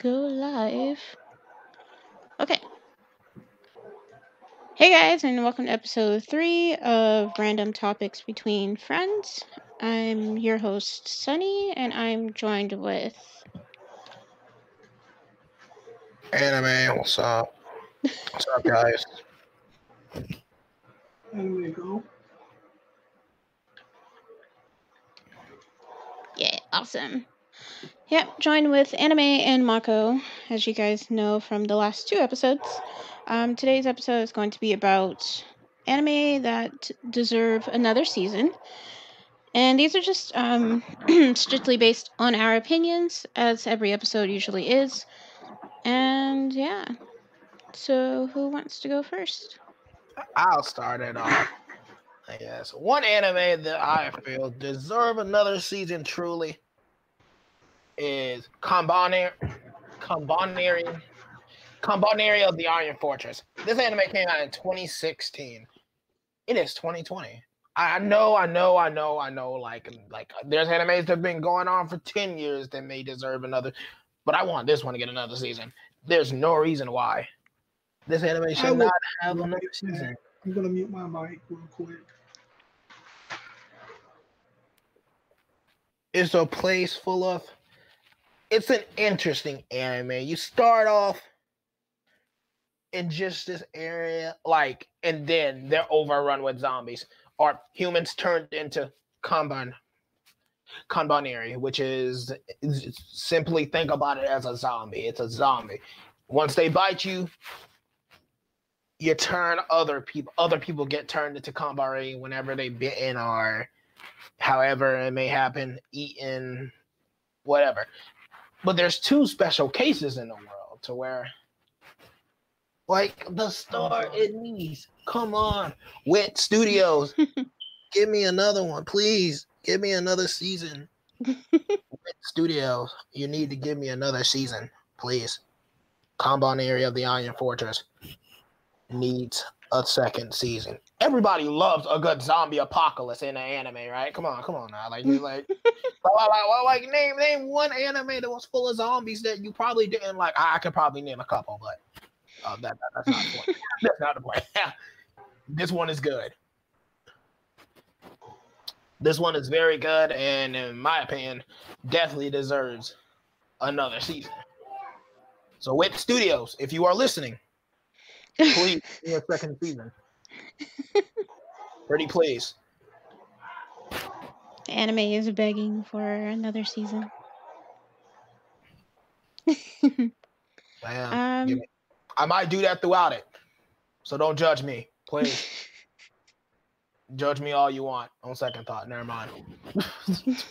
go live. Okay. Hey guys, and welcome to episode three of Random Topics Between Friends. I'm your host, Sunny, and I'm joined with. Anime, what's up? What's up, guys? Anime go. Yeah, awesome. Yep, joined with Anime and Mako, as you guys know from the last two episodes. Um, today's episode is going to be about anime that deserve another season. And these are just um, strictly based on our opinions, as every episode usually is. And yeah. So, who wants to go first? I'll start it off. I guess one anime that I feel deserve another season truly is Kabaneri, Kabaneri, Kabaneri of the Iron Fortress. This anime came out in 2016. It is 2020. I know, I know, I know, I know. Like, like there's animes that have been going on for 10 years that may deserve another, but I want this one to get another season. There's no reason why. This anime should will- not have another season. I'm gonna mute my mic real quick. it's a place full of it's an interesting anime you start off in just this area like and then they're overrun with zombies or humans turned into kanban kabaneri which is simply think about it as a zombie. It's a zombie. Once they bite you you turn other people other people get turned into kabaneri whenever they bitten or however it may happen, eaten, whatever. But there's two special cases in the world to where, like the star it needs. Come on, Wit Studios, give me another one, please. Give me another season. Wit Studios, you need to give me another season, please. Kabaneri of the Iron Fortress needs a second season. Everybody loves a good zombie apocalypse in an anime, right? Come on, come on now. Like, you like, like, like, like, like, name name one anime that was full of zombies that you probably didn't like. I, I could probably name a couple, but uh, that, that- that's not the point. that's not the point. this one is good. This one is very good, and in my opinion, definitely deserves another season. So, Wit Studios, if you are listening, please do a second season. Pretty please. Anime is begging for another season. Damn. Um, I might do that throughout it. So don't judge me, please. judge me all you want. On second thought, never mind.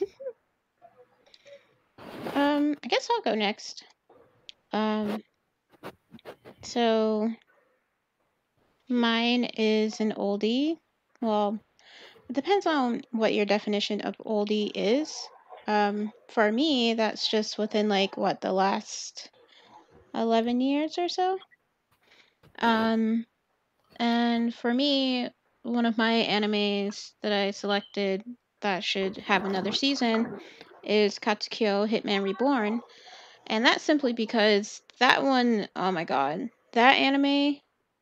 Um, I guess I'll go next. Um, so mine is an oldie. Well, it depends on what your definition of oldie is. Um, for me, that's just within like what the last 11 years or so. Um, and for me, one of my animes that I selected that should have another season is Katekyo Hitman Reborn. And that's simply because that one, oh my god, that anime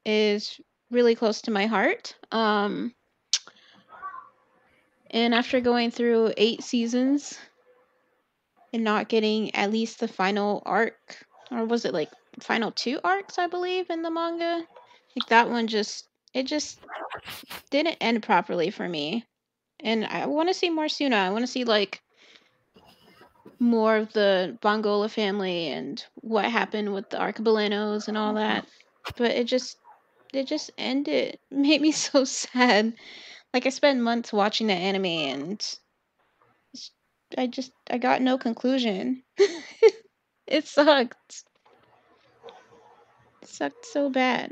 is really close to my heart. Um and after going through 8 seasons and not getting at least the final arc or was it like final 2 arcs I believe in the manga? Like that one just it just didn't end properly for me. And I want to see more Tsuna. I want to see like more of the Vongola family and what happened with the Arcobalenos and all that. But it just it just ended It made me so sad. Like I spent months watching the anime and I just I got no conclusion. it sucked. It sucked so bad.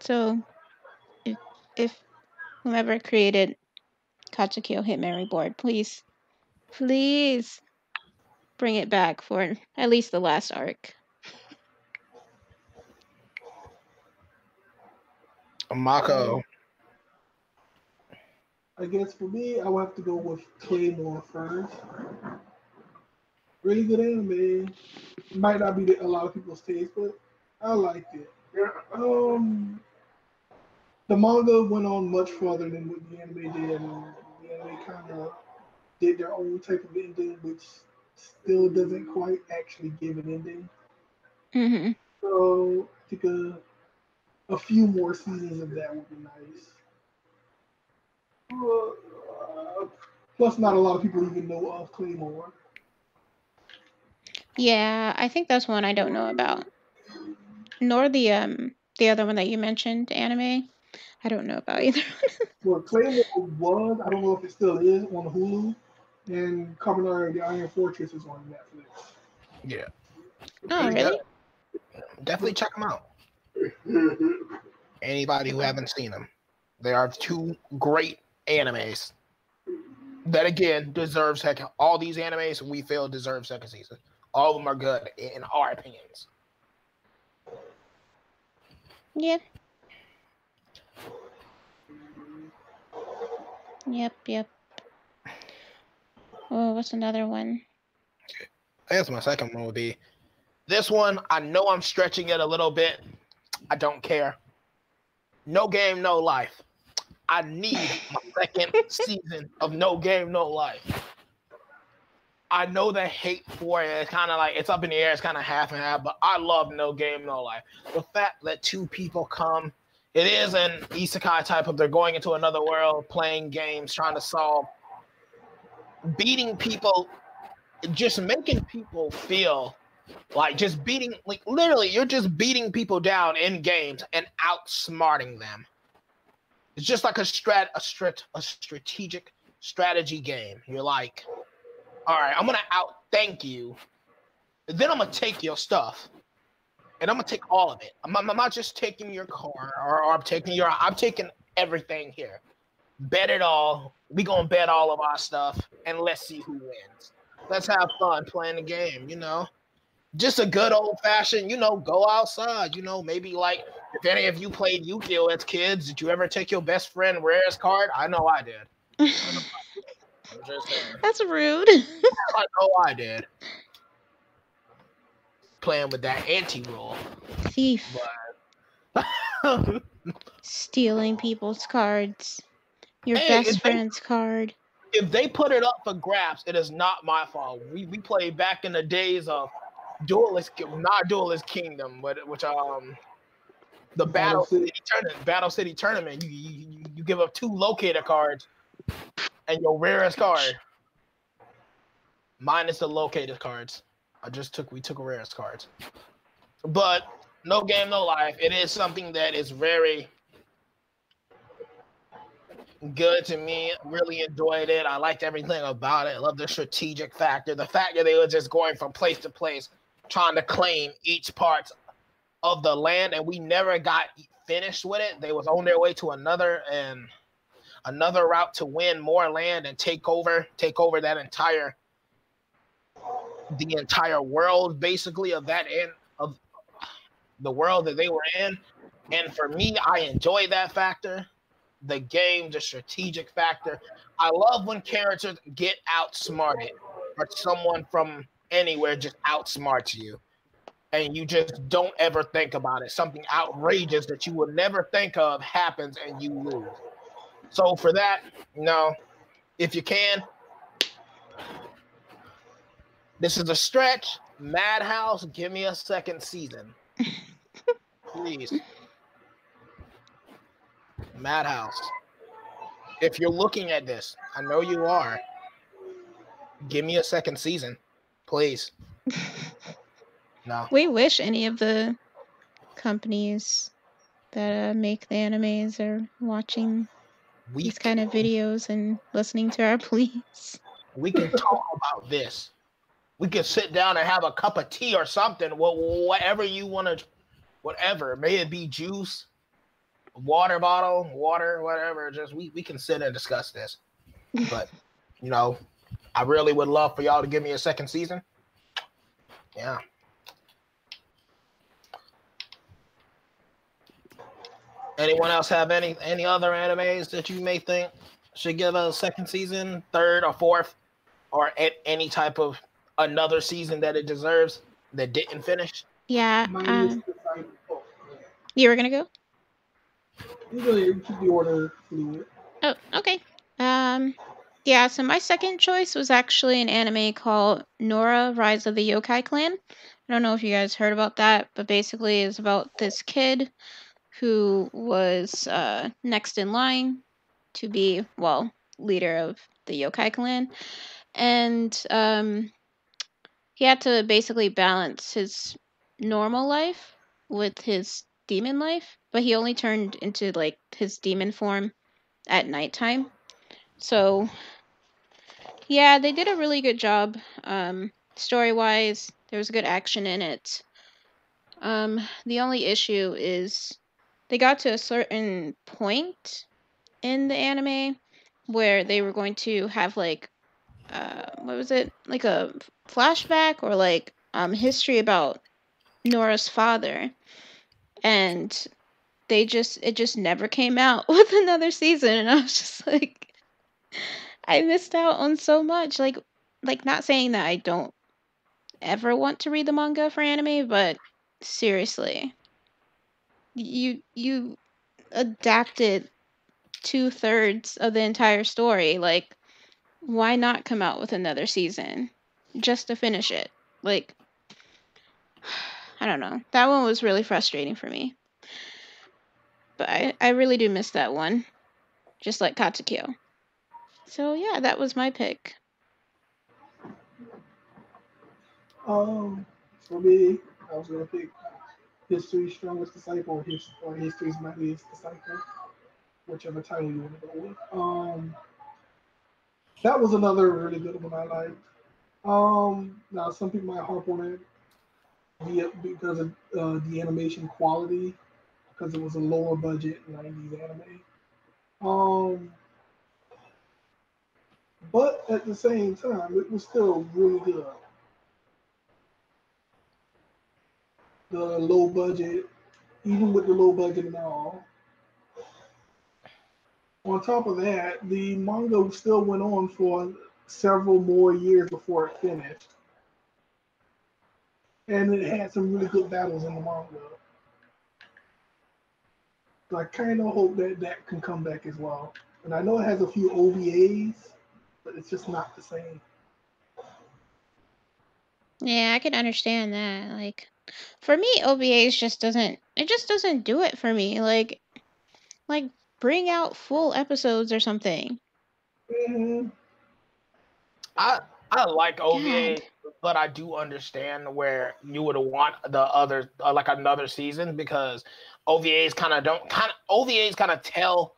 So if if whoever created Katekyo Mary Board, please please bring it back for at least the last arc. Mako. I guess for me, I will have to go with Claymore first. really good anime. Might not be the, a lot of people's taste, but I liked it. Um, the manga went on much further than what the anime did. And the anime kind of did their own type of ending, which still doesn't quite actually give an ending. hmm So I think a, a few more seasons of that would be nice. Uh, plus, not a lot of people even know of Claymore. Yeah, I think that's one I don't know about. Nor the um the other one that you mentioned, anime. I don't know about either. Well, Claymore was, I don't know if it still is, on Hulu. And Kamen the Iron Fortress is on Netflix. Yeah. oh, really? good. Definitely check them out. Anybody who haven't seen them, they are two great animes. That again deserves second. All these animes we feel deserve second season. All of them are good in our opinions. Yeah. Yep, yep. Oh, what's another one? I guess my second one would be this one. I know I'm stretching it a little bit. I don't care. No game, no life. I need my second season of No Game, No Life. I know the hate for it. It's kind of like it's up in the air. It's kind of half and half, but I love No Game, No Life. The fact that two people come, it is an isekai type of they're going into another world, playing games, trying to solve, beating people, just making people feel like just beating, like literally, you're just beating people down in games and outsmarting them. It's just like a strat, a strat, a strategic strategy game. You're like, all right, I'm gonna outthank you. Then I'm gonna take your stuff, and I'm gonna take all of it. I'm, I'm not just taking your car, or, or I'm taking your. I'm taking everything here. Bet it all. We gonna bet all of our stuff, and let's see who wins. Let's have fun playing the game. You know, just a good old fashioned. You know, go outside. You know, maybe like if any of you played Yu-Gi-Oh as kids, did you ever take your best friend rarest card? I know I did. That's rude. I know I did. Playing with that anti-roll. Thief. But Stealing people's cards. Your Hey, best if they- friend's card. if they put it up for grabs, it is not my fault. We we played back in the days of Duelist, not Duelist Kingdom, but which um the Battle Battle City. City tournament, Battle City tournament. You, you you- you give up two locator cards and your rarest card, minus the locator cards. I just took we took rarest cards, but no game, no life. It is something that is very good to me. Really enjoyed it. I liked everything about it. I love the strategic factor. The fact that they were just going from place to place, trying to claim each part of the land, and we never got finished with it. They was on their way to another and another route to win more land and take over, take over that entire the entire world basically of that end of the world that they were in. And for me, I enjoy that factor the game, the strategic factor. I love when characters get outsmarted or someone from anywhere just outsmarts you and you just don't ever think about it. Something outrageous that you would never think of happens and you lose. So for that, you know, if you can, this is a stretch. Madhouse, give me a second season. Please. Madhouse. If you're looking at this, I know you are. Give me a second season, please. No. We wish any of the companies that uh, make the animes are watching We these kind of videos and listening to our pleas. we can talk about this. We can sit down and have a cup of tea or something. Whatever you want to, whatever. May it be juice, water bottle, water, whatever. Just we, we can sit and discuss this. But you know, I really would love for y'all to give me a second season. Yeah. Anyone else have any any other animes that you may think should give a second season, third or fourth, or at any type of another season that it deserves that didn't finish? Yeah. Um, is the same. Oh, you were gonna go? you go ahead, keep the order fluid. Oh, okay. Um, yeah. So my second choice was actually an anime called Nura: Rise of the Yokai Clan. I don't know if you guys heard about that, but basically, it's about this kid who was uh, next in line to be, well, leader of the yokai clan. And um, he had to basically balance his normal life with his demon life, but he only turned into like his demon form at nighttime. So, yeah, they did a really good job. Um, story wise, there was good action in it. Um, the only issue is they got to a certain point in the anime where they were going to have like uh what was it like a flashback or like um history about Nura's father and they just it just never came out with another season and I was just like I missed out on so much like like not saying that I don't ever want to read the manga for anime but seriously you you adapted two thirds of the entire story. Like, why not come out with another season just to finish it? Like, I don't know. That one was really frustrating for me. But I, I really do miss that one. Just like Katekyo. So yeah, that was my pick. Um, for me, I was gonna pick History's Strongest Disciple or, his, or History's Mightiest Disciple, whichever title you want to go with. Um, that was another really good one I liked. Um, now some people might harp on it because of uh, the animation quality, because it was a lower budget 90s anime. Um, but at the same time, it was still really good. The low budget, even with the low budget and all. On top of that, the manga still went on for several more years before it finished. And it had some really good battles in the manga. So I kind of hope that that can come back as well. And I know it has a few OVAs, but it's just not the same. Yeah, I can understand that. Like, for me, OVAs just doesn't. It just doesn't do it for me. Like, like bring out full episodes or something. Mhm. I I like OVA, God. but I do understand where you would want the other uh, like another season because OVAs kind of don't kind of OVAs kind of tell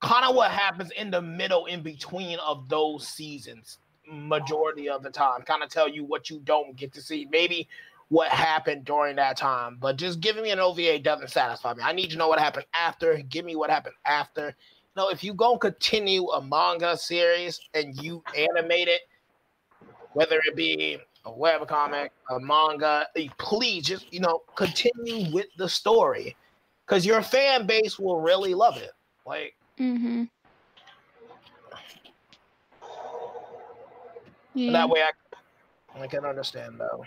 kind of what happens in the middle in between of those seasons majority of the time. Kind of tell you what you don't get to see. Maybe what happened during that time but just giving me an ova doesn't satisfy me. I need to know what happened after. Give me what happened after. You know if you gonna continue a manga series and you animate it whether it be a web comic a manga eh, please just you know continue with the story. Because your fan base will really love it. Like Mm-hmm. Yeah. that way I, I can understand though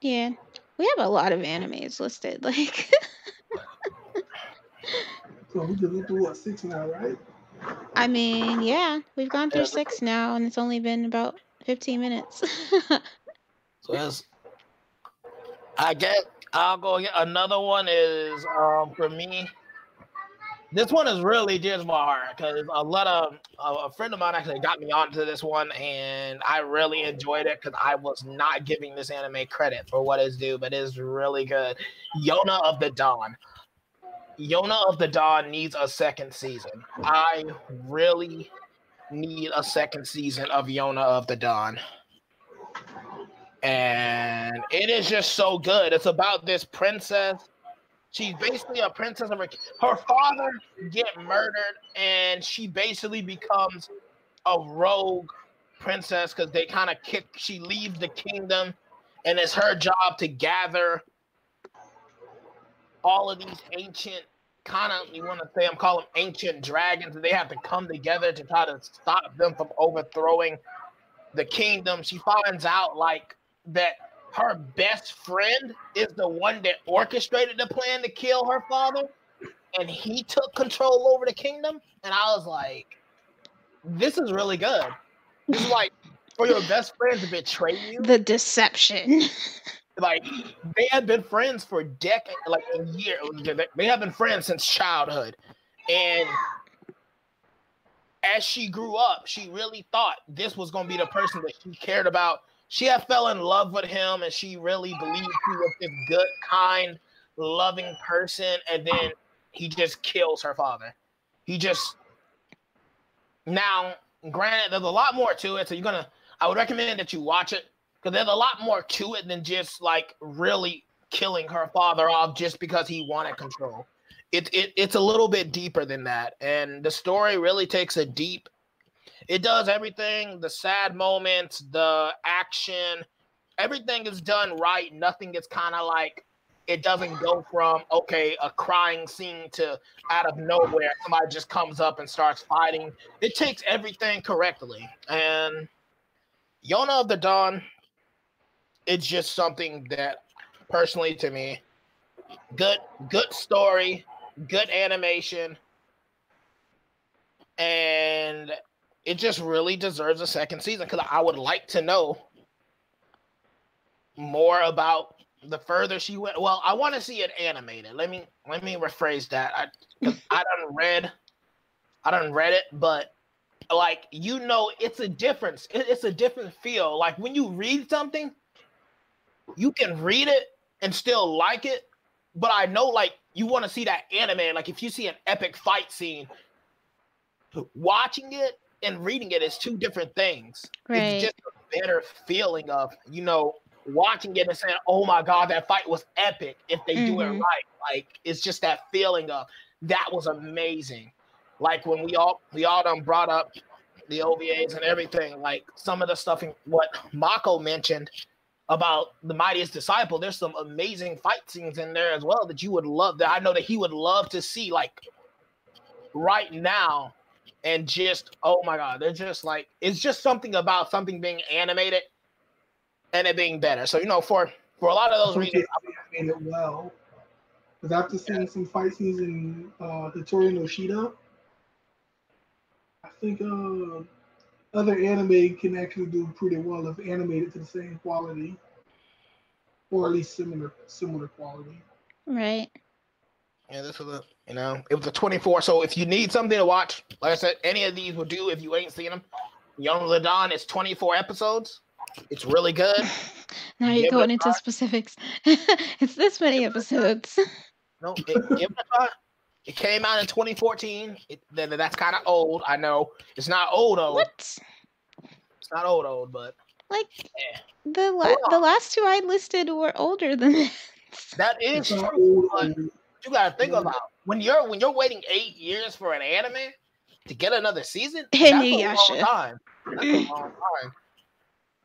Yeah. We have a lot of animes listed. Like, So we just went through what six now, right? I mean, yeah, we've gone through six now, and it's only been about 15 minutes. So that's I guess I'll go again. Another one is um for me. This one is really dear to my heart because a lot of a friend of mine actually got me onto this one, and I really enjoyed it because I was not giving this anime credit for what it's due, but it's really good. Yona of the Dawn. Yona of the Dawn needs a second season. I really need a second season of Yona of the Dawn and it is just so good. It's about this princess. She's basically a princess of her. Her father get murdered, and she basically becomes a rogue princess because they kind of kick. She leaves the kingdom, and it's her job to gather all of these ancient kind of you want to say I'm calling them ancient dragons, they have to come together to try to stop them from overthrowing the kingdom. She finds out like that her best friend is the one that orchestrated the plan to kill her father, and he took control over the kingdom. And I was like, this is really good. This is like for your best friend to betray you. The deception. like they had been friends for decades, like a year. They have been friends since childhood, and as she grew up, she really thought this was going to be the person that she cared about. She had fell in love with him, and she really believed he was this good, kind, loving person. And then he just kills her father. He just now, granted, there's a lot more to it, so you're gonna. I would recommend that you watch it because there's a lot more to it than just like really killing her father off just because he wanted control. It, it it's a little bit deeper than that, and the story really takes a deep. It does everything: the sad moments, the action, everything is done right. Nothing is kind of like it doesn't go from okay a crying scene to out of nowhere somebody just comes up and starts fighting. It takes everything correctly, and Yona of the Dawn it's just something that personally to me good good story good animation and it just really deserves a second season because i would like to know more about the further she went. Well i want to see it animated. Let me let me rephrase that. I i don't read i don't read it but like you know it's a difference it's a different feel. Like when you read something you can read it and still like it, but I know like you want to see that anime. Like if you see an epic fight scene, watching it and reading it is two different things. Right. It's just a better feeling of you know watching it and saying, "Oh my god, that fight was epic." If they mm-hmm. do it mm-hmm. right, like it's just that feeling of that was amazing. Like when we all we all done brought up the OVAs and everything, like some of the stuff in what Mako mentioned about the mightiest disciple there's some amazing fight scenes in there as well that you would love that i know that he would love to see like right now and just oh my god they're just like it's just something about something being animated and it being better so you know for for a lot of those reasons made it well because after seeing yeah. some fight scenes in uh Hattori no Shida, I think uh other anime can actually do pretty well if animated to the same quality, or at least similar similar quality. Right. Yeah, this was a you know it was a 24. So if you need something to watch, like I said, any of these will do if you ain't seen them. Young Ladon is 24 episodes. It's really good. now you're going into specifics. it's this many episodes. No, it, give it a try. It came out in 2014. It, that's kind of old. I know it's not old old. What? It's not old old, but like yeah. the la- the last two I listed were older than this. That is true. But you gotta think about when you're when you're waiting eight years for an anime to get another season. That's a long time. That's a long time.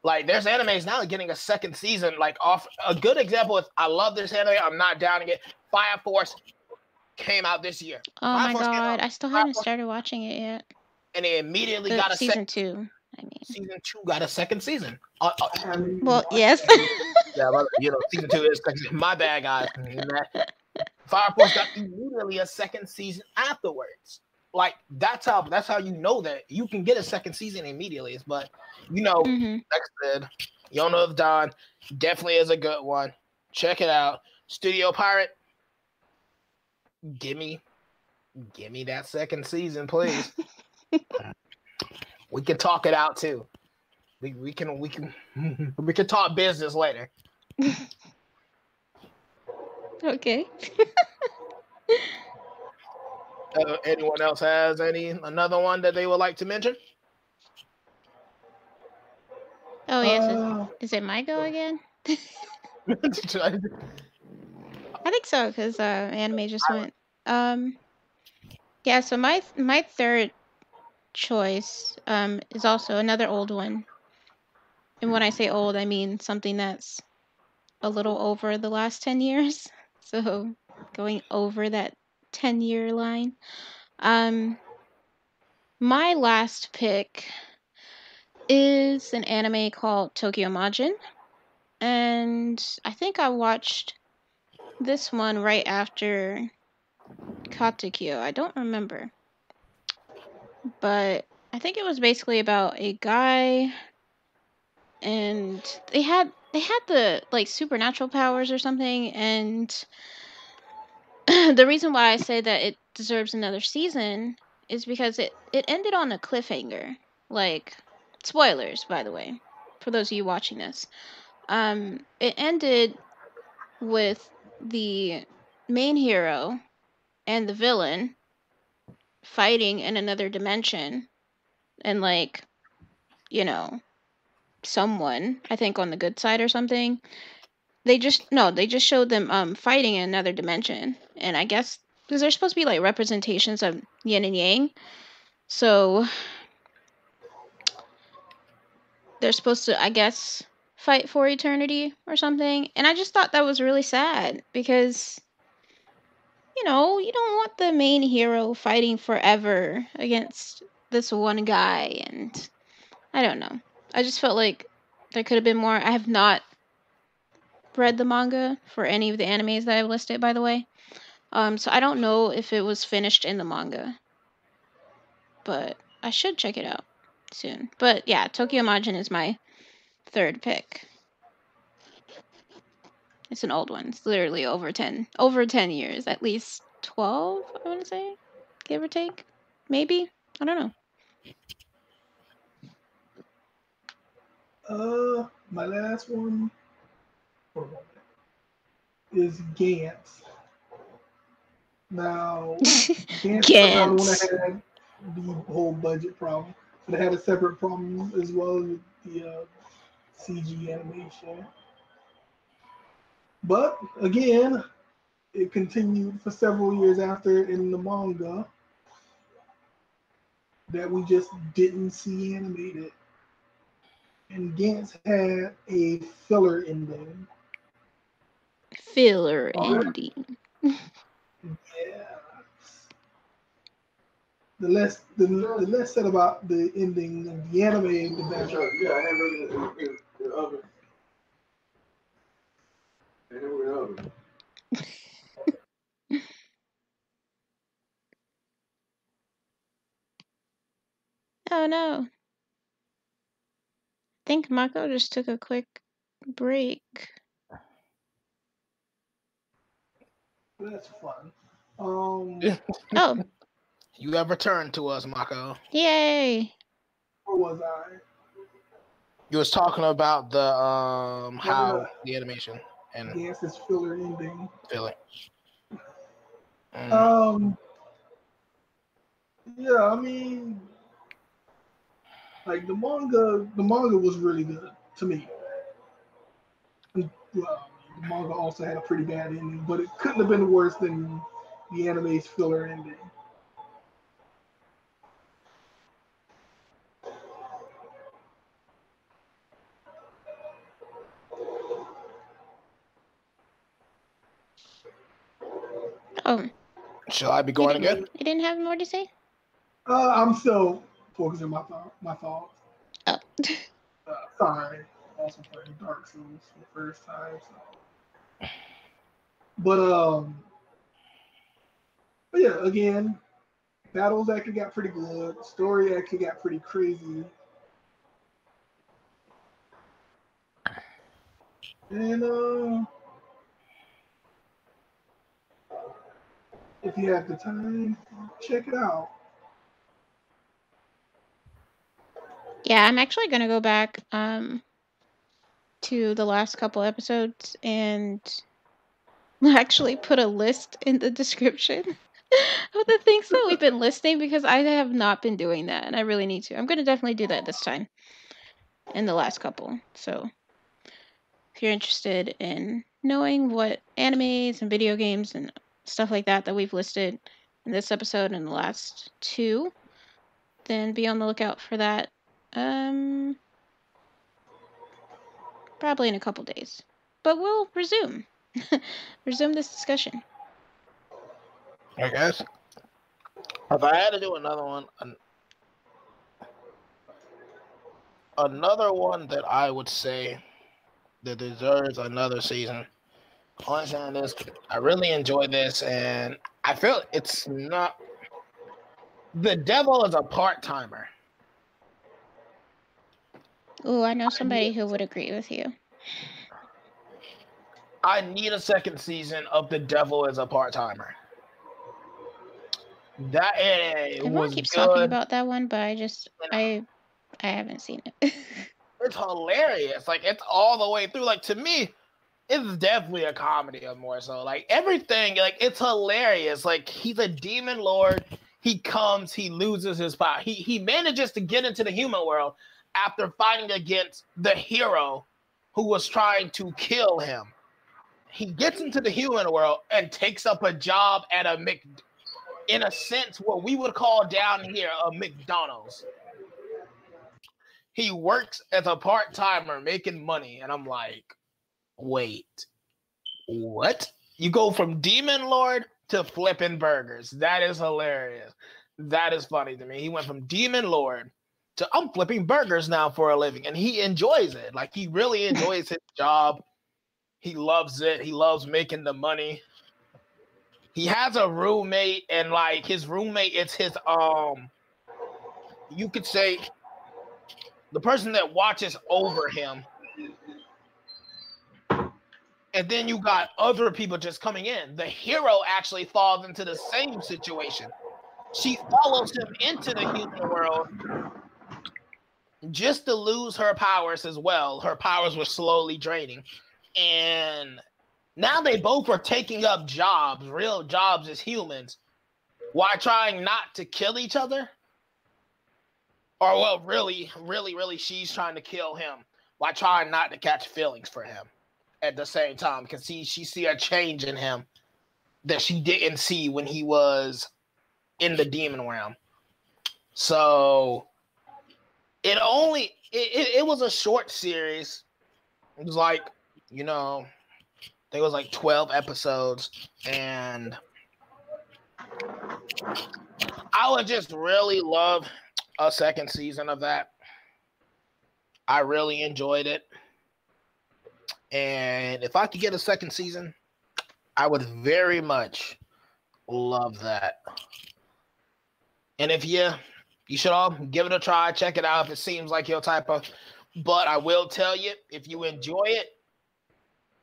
Like there's animes now getting a second season. Like off a good example is I love this anime. I'm not downing it. Fire Force came out this year. Oh Fire my Force god, I still haven't Force, started watching it yet. And it immediately the got a season sec- two. I mean, season two got a second season. Uh, uh, well, yes. yeah, you know, season two is my bad, guys. Fire Force got immediately a second season afterwards. Like that's how that's how you know that you can get a second season immediately. But you know, mm-hmm. like I said, Yona of Dawn definitely is a good one. Check it out. Studio Pierrot, give me give me that second season, please. we can talk it out too. We we can we can we can talk business later. okay. uh, anyone else has any another one that they would like to mention? Oh yes, uh, is, is it my go again? I think so because uh, anime just went. Um, yeah. So my my third choice um is also another old one. And when I say old, I mean something that's a little over the last ten years. So going over that 10 year line. Um, my last pick is an anime called Tokyo Majin. And I think I watched this one right after Katekyo. I don't remember. But I think it was basically about a guy and they had they had the like supernatural powers or something and the reason why I say that it deserves another season is because it it ended on a cliffhanger. Like spoilers by the way for those of you watching this. Um it ended with the main hero and the villain fighting in another dimension and like you know someone i think on the good side or something. They just no they just showed them um fighting in another dimension. And i guess because they're supposed to be like representations of yin and yang. So they're supposed to i guess fight for eternity or something. And i just thought that was really sad because you know you don't want the main hero fighting forever against this one guy. And i don't know i just felt like there could have been more. I have not read the manga for any of the animes that i've listed by the way. Um so i don't know if it was finished in the manga but i should check it out soon. But yeah tokyo majin is my third pick. It's an old one. It's literally over 10 over 10 years at least 12 i want to say give or take. Maybe. I don't know Uh, my last one for a moment, is Gantz. Now, Gantz, the Gantz. had the whole budget problem, but it had a separate problem as well with the uh, CG animation. But again, it continued for several years after in the manga that we just didn't see animated. And Gantz had a filler ending. filler Alright. ending Yeah. The less the, the less said about the ending of the anime, the better. Yeah, I have it in, in, in the oven. I have it in the oven. oh no i think mako just took a quick break That's fun. Um, oh You have returned to us, Mako. yay where was I? You was talking about the um no. how the animation and Gantz's filler ending. feeling. Mm. Um, yeah, I mean, like the manga, the manga was really good to me. Well, the manga also had a pretty bad ending, but it couldn't have been worse than the anime's filler ending. oh Shall I be going you again? you didn't have more to say Uh, I'm still focusing on my my thoughts. oh Uh, sorry, also playing Dark Souls for the first time. So. But um, but yeah, again, battles actually got pretty good. Story actually got pretty crazy. And uh, if you have the time, check it out. Yeah, I'm actually gonna go back um to the last couple episodes and actually put a list in the description of the things that we've been listing because I have not been doing that and I really need to. I'm gonna definitely do that this time in the last couple. So if you're interested in knowing what animes and video games and stuff like that that we've listed in this episode and the last two, then be on the lookout for that um, probably in a couple days. But we'll resume. resume this discussion. I guess. If I had to do another one, an- another one that I would say that deserves another season. Honestly, on this, I really enjoy this, and I feel it's not. The devil is a part timer. Oh, I know somebody who would agree with you. I need a second season of The Devil as a part timer. That eh, Everyone was keeps talking about that one, but I just I I haven't seen it. it's hilarious. Like it's all the way through. Like to me, it's definitely a comedy of more so. Like everything, like it's hilarious. Like he's a demon lord. He comes, he loses his power. He he manages to get into the human world after fighting against the hero who was trying to kill him. He gets into the human world and takes up a job at a Mc in a sense what we would call down here a McDonald's he works as a part timer making money. And I'm like, wait, what? You go from Demon Lord to flipping burgers. That is hilarious. That is funny to me. He went from Demon Lord to I'm flipping burgers now for a living. And he enjoys it. Like he really enjoys his job. He loves it. He loves making the money. He has a roommate, and like his roommate, it's his um you could say the person that watches over him. And then you got other people just coming in. The hero actually falls into the same situation. She follows him into the human world just to lose her powers as well. Her powers were slowly draining. And now they both are taking up jobs, real jobs as humans, while trying not to kill each other or well, really, really, really, she's trying to kill him while trying not to catch feelings for him at the same time because see, she see a change in him that she didn't see when he was in the demon realm. So it only it, it, it was a short series. It was like you know, it was like twelve episodes, and I would just really love a second season of that. I really enjoyed it. And if I could get a second season, I would very much love that. And if you you should all give it a try, check it out if it seems like your type of but I will tell you, if you enjoy it,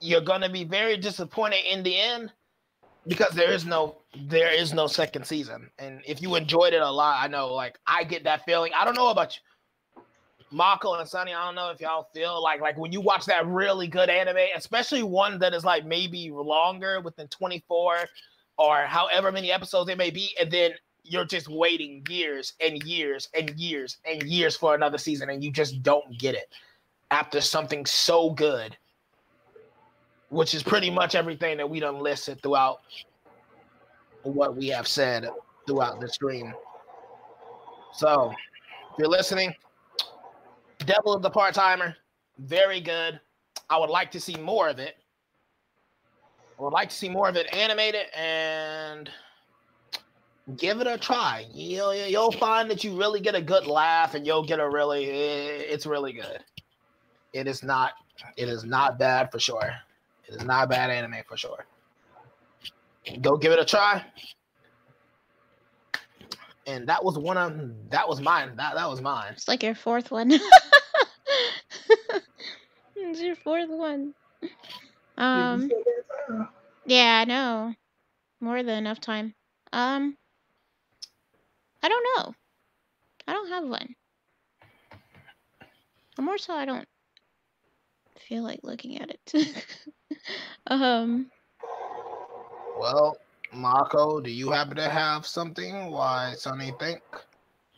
you're gonna be very disappointed in the end because there is no there is no second season. And if you enjoyed it a lot, I know like I get that feeling. I don't know about you. Mako and Sunny, I don't know if y'all feel like like when you watch that really good anime, especially one that is like maybe longer within 24 or however many episodes it may be, and then you're just waiting years and years and years and years for another season, and you just don't get it after something so good, which is pretty much everything that we done listed throughout what we have said throughout the stream. So, if you're listening, Devil of the part timer, very good. I would like to see more of it. I would like to see more of it animated and give it a try. You'll, you'll find that you really get a good laugh and you'll get a really, it's really good. It is not, it is not bad for sure. It is not bad anime for sure. Go give it a try. And that was one of that was mine. That that was mine. It's like your fourth one. it's your fourth one. Um. Yeah, I know. More than enough time. Um. I don't know. I don't have one. Or more so, I don't feel like looking at it. um. Well, Mako, do you happen to have something? Why Sunny think?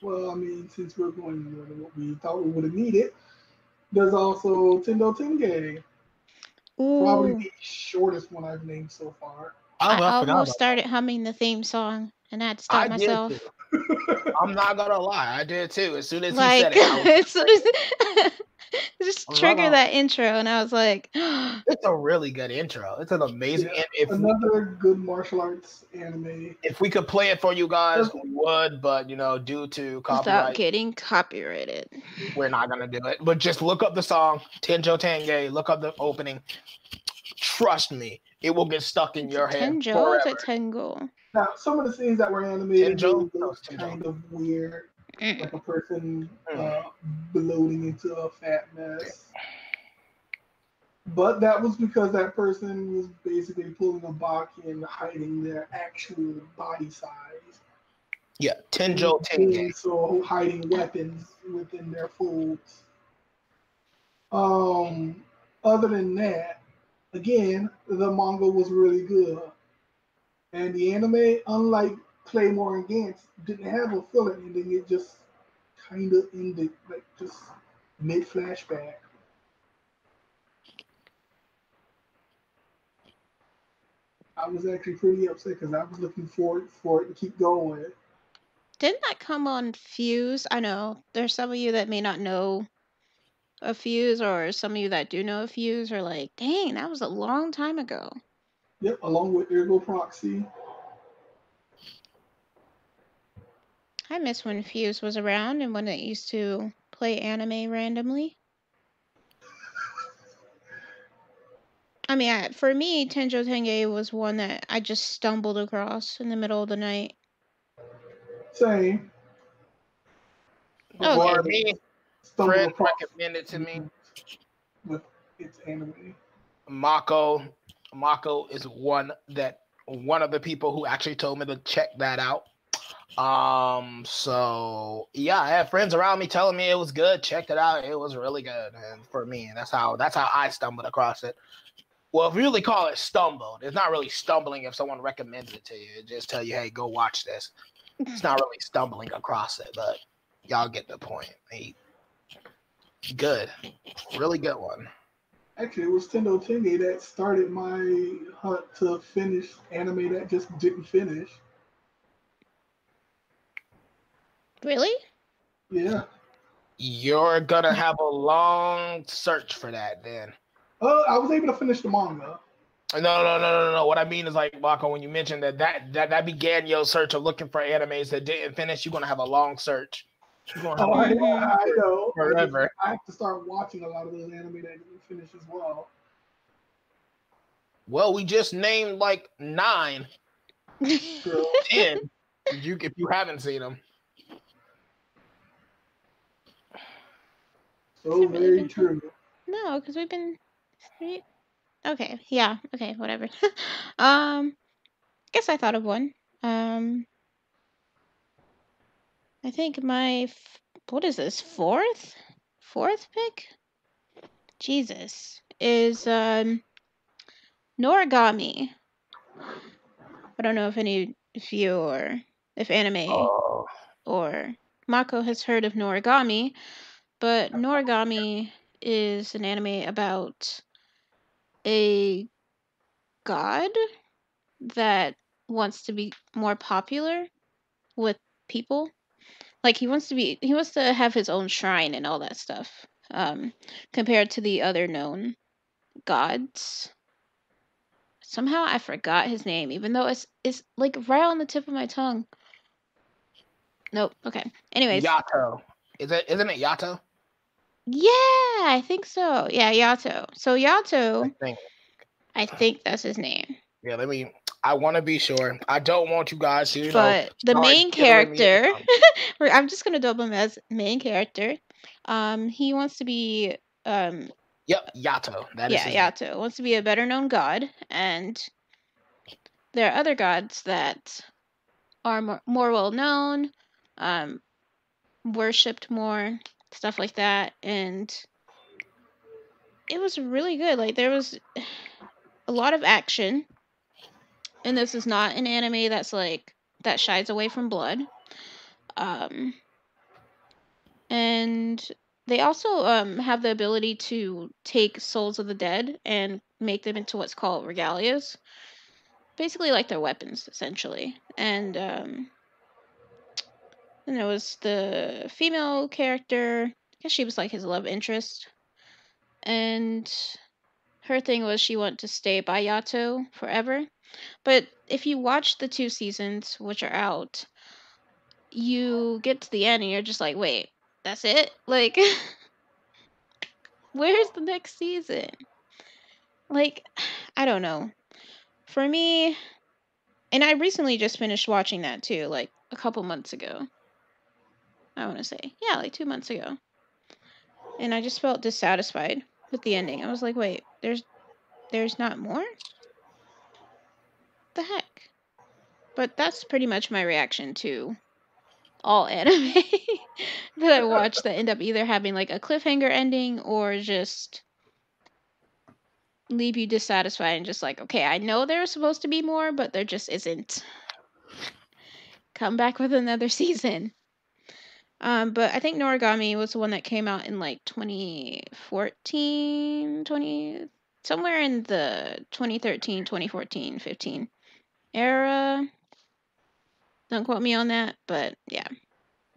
Well, I mean, since we're going more than what we thought we would have needed, there's also Tenjo Tenge. Probably the shortest one I've named so far. Oh, I I almost started humming the theme song, and I had to stop I did myself. Too. I'm not gonna lie, I did too. As soon as he Like, said it, I was, as soon as just oh, Run trigger off. that intro, and I was like, It's a really good intro. It's an amazing. Yeah, if Another good martial arts anime. if we could play it for you guys, we would. But you know, due to without copyright, getting copyrighted. we're not gonna do it. But just look up the song Tenjo Tenge. Look up the opening. Trust me, it will get stuck in It's your head Tenjo, or it's a forever. Tengo. Now, some of the scenes that were animated Tenjo? were No, it's Tenjo. kind of weird, Mm. like a person Mm. uh, bloating into a fat mess. But that was because that person was basically pulling a Baki and hiding their actual body size. Yeah, Tenjo And Tenge. So hiding weapons within their folds. Um, other than that, again, the manga was really good. And the anime, unlike Claymore and Gantz, didn't have a filler ending. It just kind of ended, like just mid flashback. I was actually pretty upset because I was looking forward for it to keep going. Didn't that come on Fuse? I know there's some of you that may not know a Fuse, or some of you that do know a Fuse are like, dang, that was a long time ago. Yep, along with Ergo Proxy. I miss when Fuse was around and when it used to play anime randomly. I mean, I, for me, Tenjo Tenge was one that I just stumbled across in the middle of the night. Same. Okay. For me, Stumble friend across recommended to me. with its anime. Mako. Mako is one that one of the people who actually told me to check that out. Um, so yeah, I had friends around me telling me it was good. Checked it out. It was really good. And for me, and that's how that's how I stumbled across it. Well, if you really call it stumbled, it's not really stumbling if someone recommends it to you. It just tell you, hey, go watch this. It's not really stumbling across it, but y'all get the point. Hey, good. Really good one. Actually, it was Tenjo Tenge that started my hunt to finish anime that just didn't finish. Really? Yeah. You're gonna have a long search for that then. Uh, I was able to finish the manga. No, no, no, no, no, no. What I mean is like Mako, when you mentioned that that that, that began your search of looking for animes that didn't finish, you're gonna have a long search. You're gonna Oh, I, a-. I know. I, Forever. I have to start watching a lot of those anime that didn't finish as well. well, we just named like nine, So, ten. if you if you haven't seen them. so very true. No, because we've been. we- Okay, yeah, okay, whatever. um, guess I thought of one. Um, I think my f- what is this fourth, fourth pick? Jesus is um Noragami. I don't know if any if you or if anime Oh, or Mako has heard of Noragami, but Noragami is an anime about a god that wants to be more popular with people. Like he wants to be he wants to have his own shrine and all that stuff. Um compared to the other known gods. Somehow I forgot his name, even though it's it's like right on the tip of my tongue. Nope. Okay. Anyways, Yato. Is it isn't it Yato? yeah, I think so. Yeah, Yato. So Yato, I think. I think that's his name. Yeah, let me I wanna be sure. I don't want you guys to, you know. but the main character, I'm just gonna dub him as main character. Um, he wants to be um Yep, Yato. That is yeah, name. Yato wants to be a better known god, and there are other gods that are more, more well known, um, worshipped more, stuff like that, and it was really good. Like there was a lot of action, and this is not an anime that's like that shies away from blood. Um, and they also um, have the ability to take souls of the dead and make them into what's called regalias. Basically, like their weapons, essentially. And um, then there was the female character. I guess she was like his love interest. and her thing was she wanted to stay by Yato forever. But if you watch the two seasons, which are out, you get to the end and you're just like, wait, that's it? Like, where's the next season? Like, I don't know. For me, and I recently just finished watching that too, like a couple months ago. I want to say, yeah, like two months ago. And I just felt dissatisfied with the ending. I was like, wait, there's, there's not more. The heck. But that's pretty much my reaction to all anime that I watch that end up either having like a cliffhanger ending or just leave you dissatisfied and just like, okay, I know there's supposed to be more, but there just isn't. Come back with another season. Um, but I think Noragami was the one that came out in like 2014, 20 somewhere in the 2013, 2014, 15 era. Don't quote me on that, but yeah.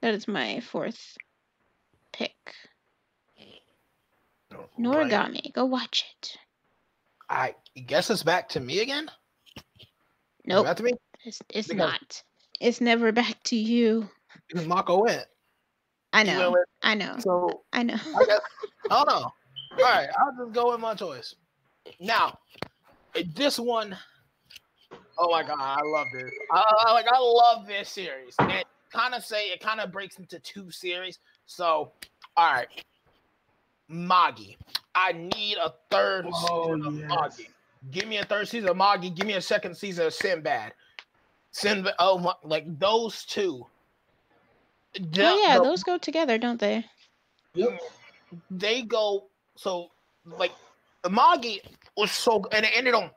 that is my fourth pick. Oh, Noragami. Go watch it. I guess it's back to me again. Nope. Back to me It's, it's Because- not. It's never back to you. because Mako went. I went know. I know. So I know. I guess I don't know. All right, I'll just go with my choice. Now, this one, oh my god, I love this. I, I- like I love this series. And kind of say it kind of breaks into two series. So, all right, Magi. I need a third Oh, season of yes. Magi. Give me a third season of Magi. Give me a second season of Sinbad. Sinbad. Oh my, like those two. Oh yeah, the- those go together, don't they? Yep. they go so like the Magi was so and it ended on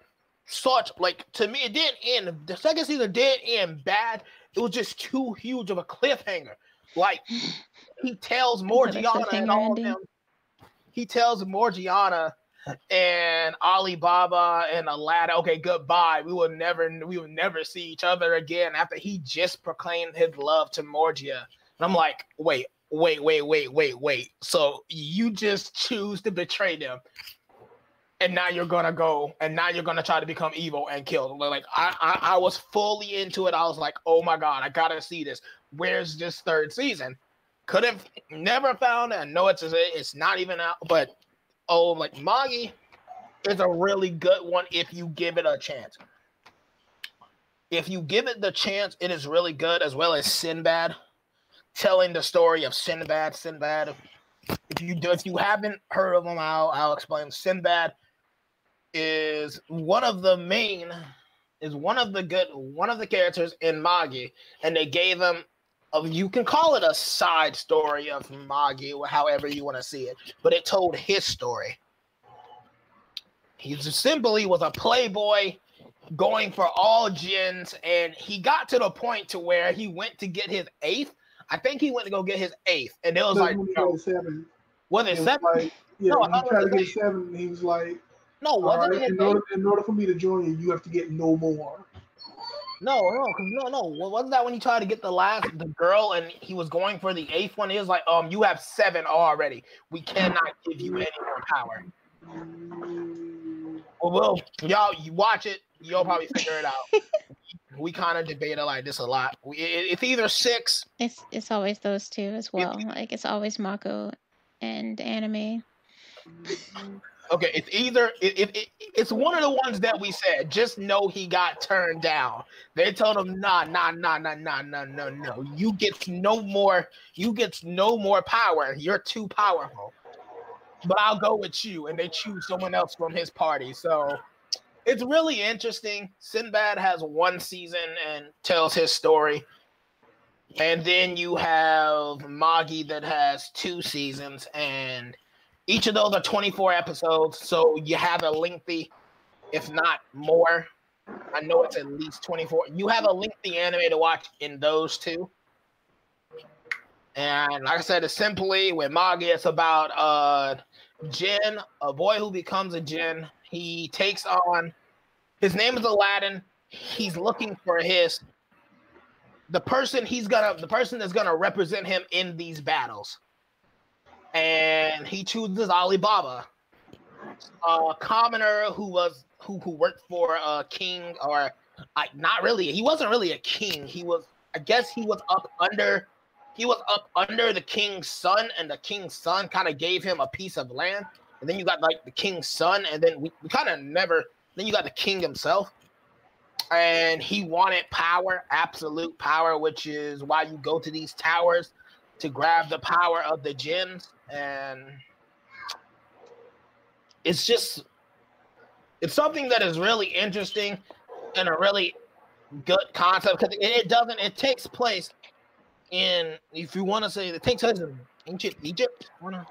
such like to me it didn't end the second season didn't end bad. It was just too huge of a cliffhanger. Like he tells Morgiana and all of them. He tells Morgiana and Alibaba and Aladdin, okay, goodbye. We will never we will never see each other again after he just proclaimed his love to Morgia. And I'm like, wait, wait, wait, wait, wait, wait. So you just choose to betray them. And now you're gonna go, and now you're gonna try to become evil and kill. Like I, I, I was fully into it. I was like, oh my god, I gotta see this. Where's this third season? Could have never found it. I know it's it's not even out, but oh, like Magi is a really good one if you give it a chance. If you give it the chance, it is really good, as well as Sinbad, telling the story of Sinbad. Sinbad. If you do, if you haven't heard of him, I'll I'll explain. Sinbad is one of the main, is one of the good, one of the characters in Magi, and they gave him of you can call it a side story of Magi, or however you want to see it, but it told his story. He simply was a playboy going for all gins, and he got to the point to where he went to get his eighth. I think he went to go get his eighth, and it was like, no, seven. was It it was seven? like, yeah, No, he tried to get seven, and he was like, No, all wasn't right, it? in order, in order for me to join you, you have to get no more. No, no, because no, no. Wa- Wasn't that when he tried to get the last the girl and he was going for the eighth one? He was like, um, you have seven already. We cannot give you any more power. Well, well, y'all, you watch it, you'll probably figure it out. we kind of debate it like this a lot. We, it, it's either six. It's it's always those two as well. Like it's always Mako and anime. Okay, it's either it, it, it, it's one of the ones that we said. Just know he got turned down. They told him, nah, nah, nah, nah, nah, nah, no, no. You get no more. You get no more power. You're too powerful. But I'll go with you, and they choose someone else from his party. So it's really interesting. Sinbad has one season and tells his story. And then you have Magi that has two seasons, and each of those are 24 episodes. So you have a lengthy, if not more. I know it's at least 24. You have a lengthy anime to watch in those two. And like I said, it's simply with Magi, it's about uh Jin, a boy who becomes a Jin. He takes on his name is Aladdin. He's looking for his the person he's gonna the person that's gonna represent him in these battles. And he chooses Alibaba, a commoner who was who who worked for a king or I, not really. He wasn't really a king. He was, I guess, he was up under. He was up under the king's son, and the king's son kind of gave him a piece of land. And then you got like the king's son, and then we, we kind of never. Then you got the king himself, and he wanted power, absolute power, which is why you go to these towers to grab the power of the gems. And it's just, it's something that is really interesting and a really good concept because it, doesn't. It takes place in, if you want to say, it takes place in ancient Egypt. Want to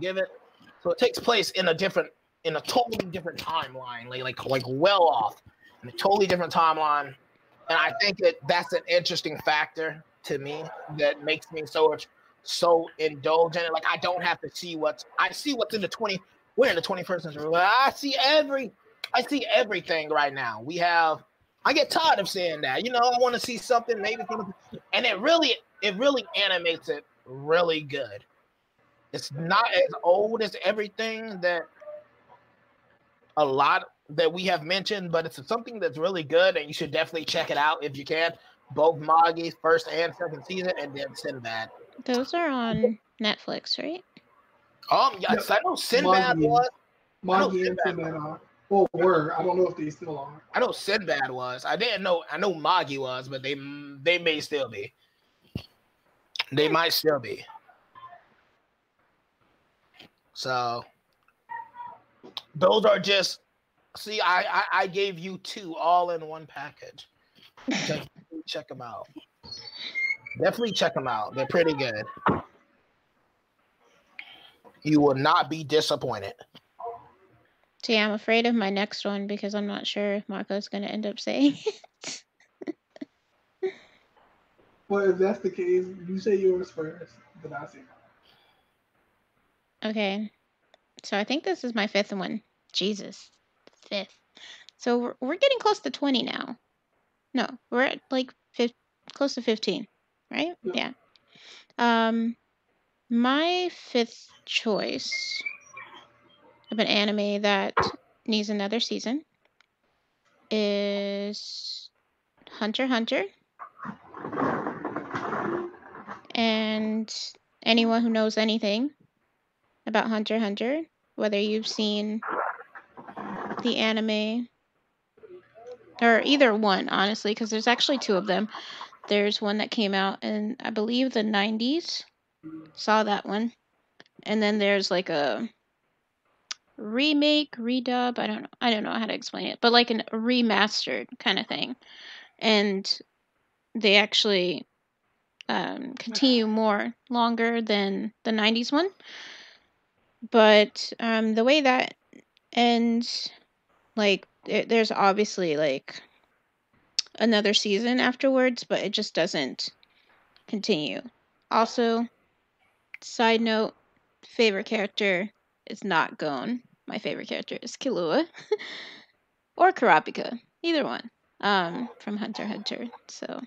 give it? So it takes place in a different, in a totally different timeline, like like like well off, in a totally different timeline. And I think that that's an interesting factor to me that makes me so so indulgent. Like I don't have to see what's I see what's in the twenty. We're in the twenty first century. I see every I see everything right now. We have I get tired of saying that. You know, I want to see something maybe and it really it really animates it really good. It's not as old as everything that a lot that we have mentioned, but it's something that's really good and you should definitely check it out if you can. Both Magi's first and second season and then Sinbad. Those are on Netflix, right? Um, yes, yeah, I know Sinbad Magi. was. Magi and Sinbad are. Well, were. I don't know if they still are. I know Sinbad was. I didn't know. I know Magi was, but they they may still be. They might still be. So those are just. See, I I, I gave you two all in one package. Check, check them out. Definitely check them out. They're pretty good. You will not be disappointed. See, I'm afraid of my next one because I'm not sure if Mako's going to end up saying it. well, if that's the case, you say yours first, then I say mine. Okay. So I think this is my fifth one. Jesus. Fifth. So we're, we're getting close to 20 now. No, we're at like fif- close to 15, right? Yeah. yeah. Um my fifth choice of an anime that needs another season is Hunter Hunter. And anyone who knows anything about Hunter Hunter, whether you've seen the anime or either one, honestly, because there's actually two of them. There's one that came out in, I believe, the 90s. Saw that one. And then there's like a remake, redub. I don't know. I don't know how to explain it, but like a remastered kind of thing. And they actually um, continue more longer than the 90s one. But um, the way that ends, like, there's obviously like another season afterwards, but it just doesn't continue. Also, side note, favorite character is not Gon my favorite character is Killua or Kurapika, either one um, from Hunter Hunter. So,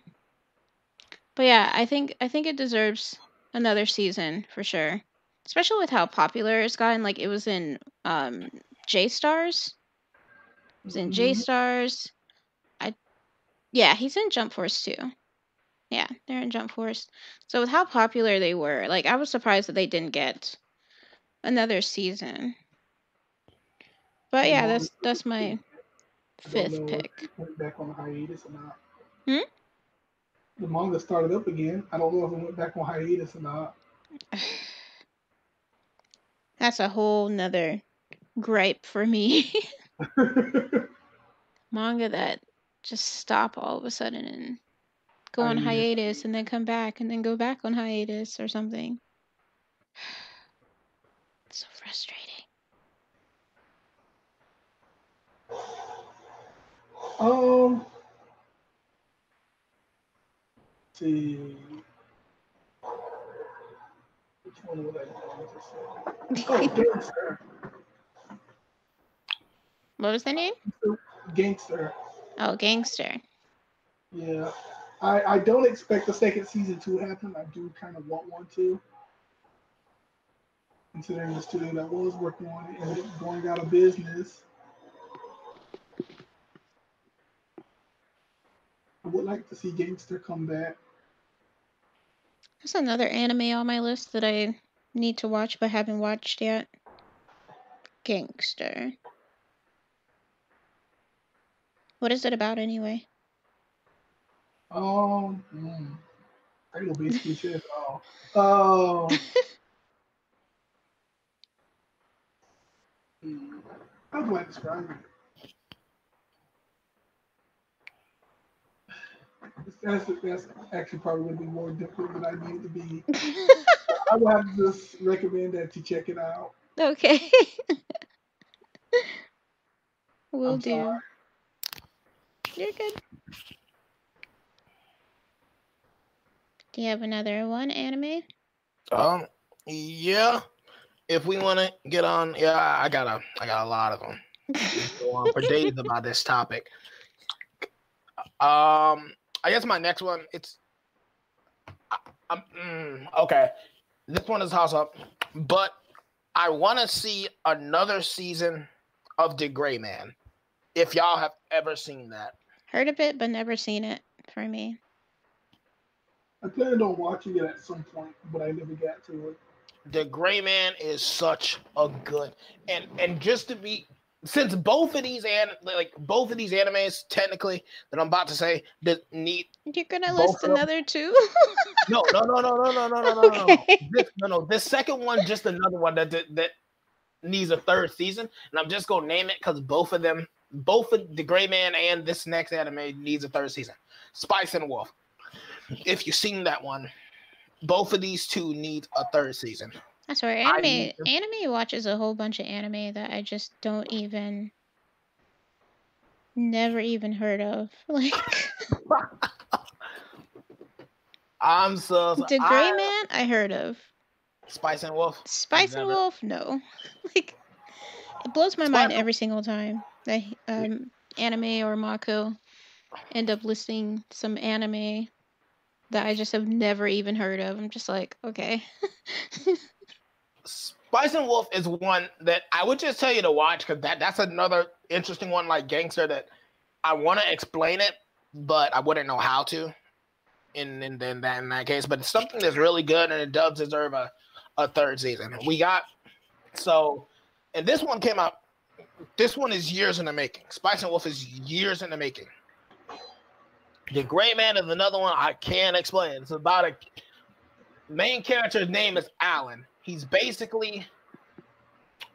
but yeah, I think I think it deserves another season for sure, especially with how popular it's gotten. Like it was in um, J Stars. Was in J Mm-hmm. Stars. I yeah, he's in Jump Force too. Yeah, they're in Jump Force. So with how popular they were, like I was surprised that they didn't get another season. But yeah, that's that's my fifth pick. Went back on hiatus or not. Hmm? The manga started up again. I don't know if it went back on hiatus or not. That's a whole nother gripe for me. Manga that just stop all of a sudden and go on Hiatus. hiatus and then come back and then go back on hiatus or something. It's so frustrating. Um, let's see. Which one would I want to say? What was the name? Gangsta. Oh, Gangsta. Yeah. I, I don't expect the second season to happen. I do kind of want one to. considering the studio that was working on it ended up going out of business. I would like to see Gangsta come back. There's another anime on my list that I need to watch but haven't watched yet. Gangsta. What is it about anyway? Um, mm, I think it'll basically say it all. Um, hmm, how do I describe it? That's, that's actually probably going to be more difficult than I need it to be. I would have to just recommend that you check it out. okay. we'll do. sorry. You're good. Do you have another one anime? Um, yeah. If we want to get on, yeah, I got a, I got a lot of them. Go on for days about this topic. Um, I guess my next one, it's, I, mm, okay. This one is toss up, but I want to see another season of D.Gray-man. If y'all have ever seen that, Heard of it but never seen it for me. I planned on watching it at some point, but I never got to it. D.Gray-man is such a good and and just to be since both of these and like both of these animes technically that I'm about to say that need You're gonna list another two? no no no no no no no no no no no this, no no this second one just another one that that, that needs a third season and I'm just gonna name it because both of them both of D.Gray-man and this next anime needs a third season. Spice and Wolf. If you've seen that one, both of these two need a third season. I swear, I anime need anime watches a whole bunch of anime that I just don't even never even heard of. Like I'm so The Gray I- Man, I heard of. Spice and Wolf. Spice and Wolf, no. like it blows my Spice mind every single time that um anime or mako end up listing some anime that I just have never even heard of. I'm just like, okay. Spice and Wolf is one that I would just tell you to watch because that that's another interesting one like Gangsta that I want to explain it, but I wouldn't know how to. In in, in that in that case, but it's something that's really good and it does deserve a, a third season. We got so, and this one came out. This one is years in the making. Spice and Wolf is years in the making. D.Gray-man is another one I can't explain. It's about a main character's name is Allen. He's basically,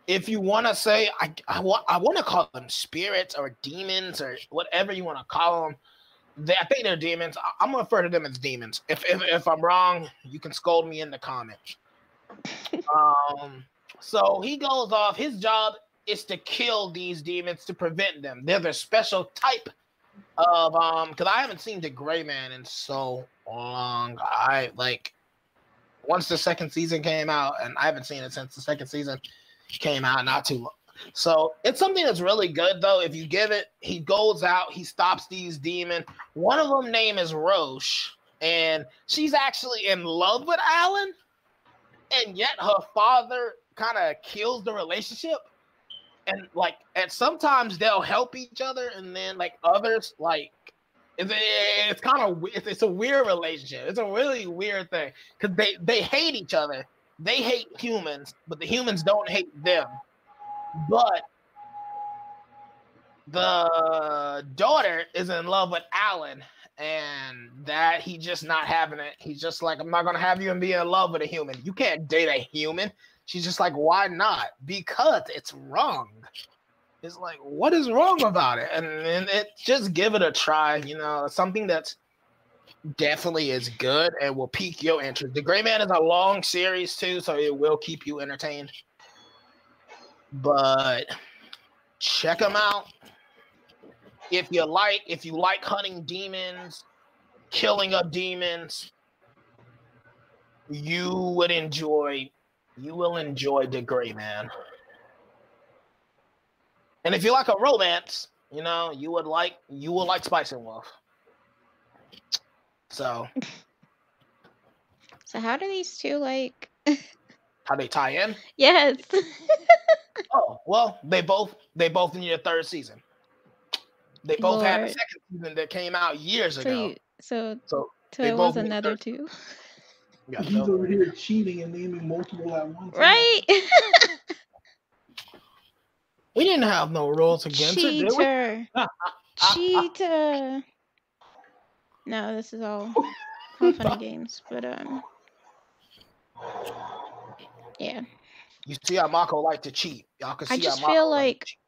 if you want to say, I I want I want to call them spirits or demons or whatever you want to call them. They, I think they're demons. I, I'm gonna refer to them as demons. If, if if I'm wrong, you can scold me in the comments. um. So he goes off. His job is to kill these demons to prevent them. They're the special type of um. Because I haven't seen D.Gray-man in so long. I like once the second season came out, and I haven't seen it since the second season came out not too long. So it's something that's really good though. If you give it, he goes out, he stops these demons. One of them name is Roche, and she's actually in love with Allen, and yet her father kind of kills the relationship. And like, and sometimes they'll help each other, and then like others like it's, it's kind of it's, it's a weird relationship. It's a really weird thing because they they hate each other. They hate humans, but the humans don't hate them. But the daughter is in love with Allen, and that he just not having it. He's just like, I'm not gonna have you and be in love with a human. You can't date a human. She's just like, why not? Because it's wrong. It's like, what is wrong about it? And, and it just give it a try. You know, something that's definitely is good and will pique your interest. D.Gray-man is a long series too, so it will keep you entertained. But check them out. If you like, if you like hunting demons, killing of demons, you would enjoy. You will enjoy D.Gray-man. And if you like a romance, you know, you would like you will like Spice and Wolf. So So how do these two like How they tie in? Yes. Oh, well, they both they both need a third season. They both had a second season that came out years so, ago. you, so, So so it was another two, He's so- over here cheating and naming multiple at once. right? we didn't have no rules against it, did we? Cheater. Cheater. No, this is all, all funny games, but um, yeah. You see how Mako like to cheat. Y'all can see I how just Mako feel like like.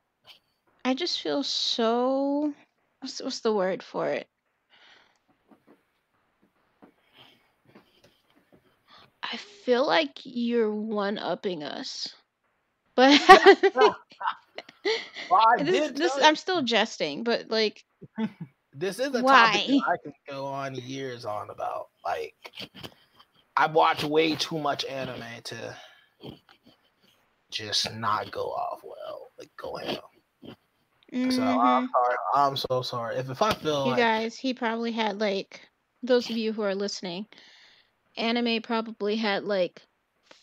I just feel so. What's, what's the word for it? I feel like you're one upping us, but Well, this, this, I'm still jesting, but like This is a Why? topic that I can go on years on about. Like, I watch way too much anime to just not go off well. Like, go hell. So I'm mhm. sorry. I'm so sorry. If if I feel you like guys, he probably had like those of you who are listening, anime probably had like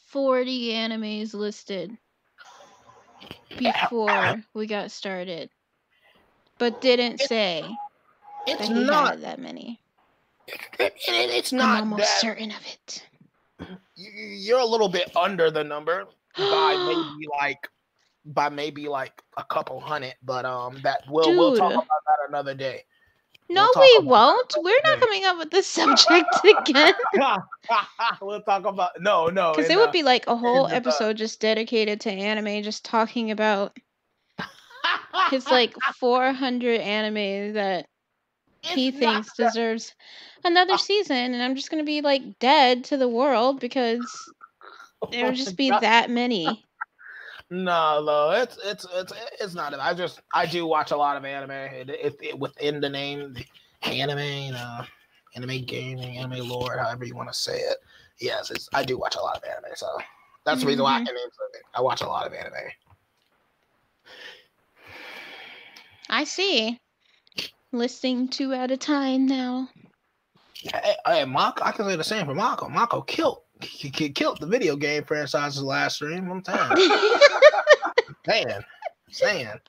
40 animes listed before we got started, but didn't say that it's he not, had that many. it, it- it's I'm not almost that certain of it. you- you're a little bit under the number by maybe like by maybe like a couple hundred, but um, that we'll we'll talk about that another day. No, talk we won't. We're not coming up with this subject again. we'll talk about no, no, Because it would the- be like a whole the- episode just dedicated to anime, just talking about his like 400 anime that he It's thinks deserves another Uh, season. And I'm just going to be like dead to the world because there would just be that many. No, no, it's it's it's it's not. I just I do watch a lot of anime. It, it, it within the name, anime, you know, anime gaming, anime lore, however you want to say it. Yes, it's I do watch a lot of anime, so that's the reason why I Mhm. can. I watch a lot of anime. I see. Listing two at a time now. Hey, hey Mako, I can say the same for Mako. Mako killed he, he killed the video game franchise's last stream. I'm telling you, saying, saying.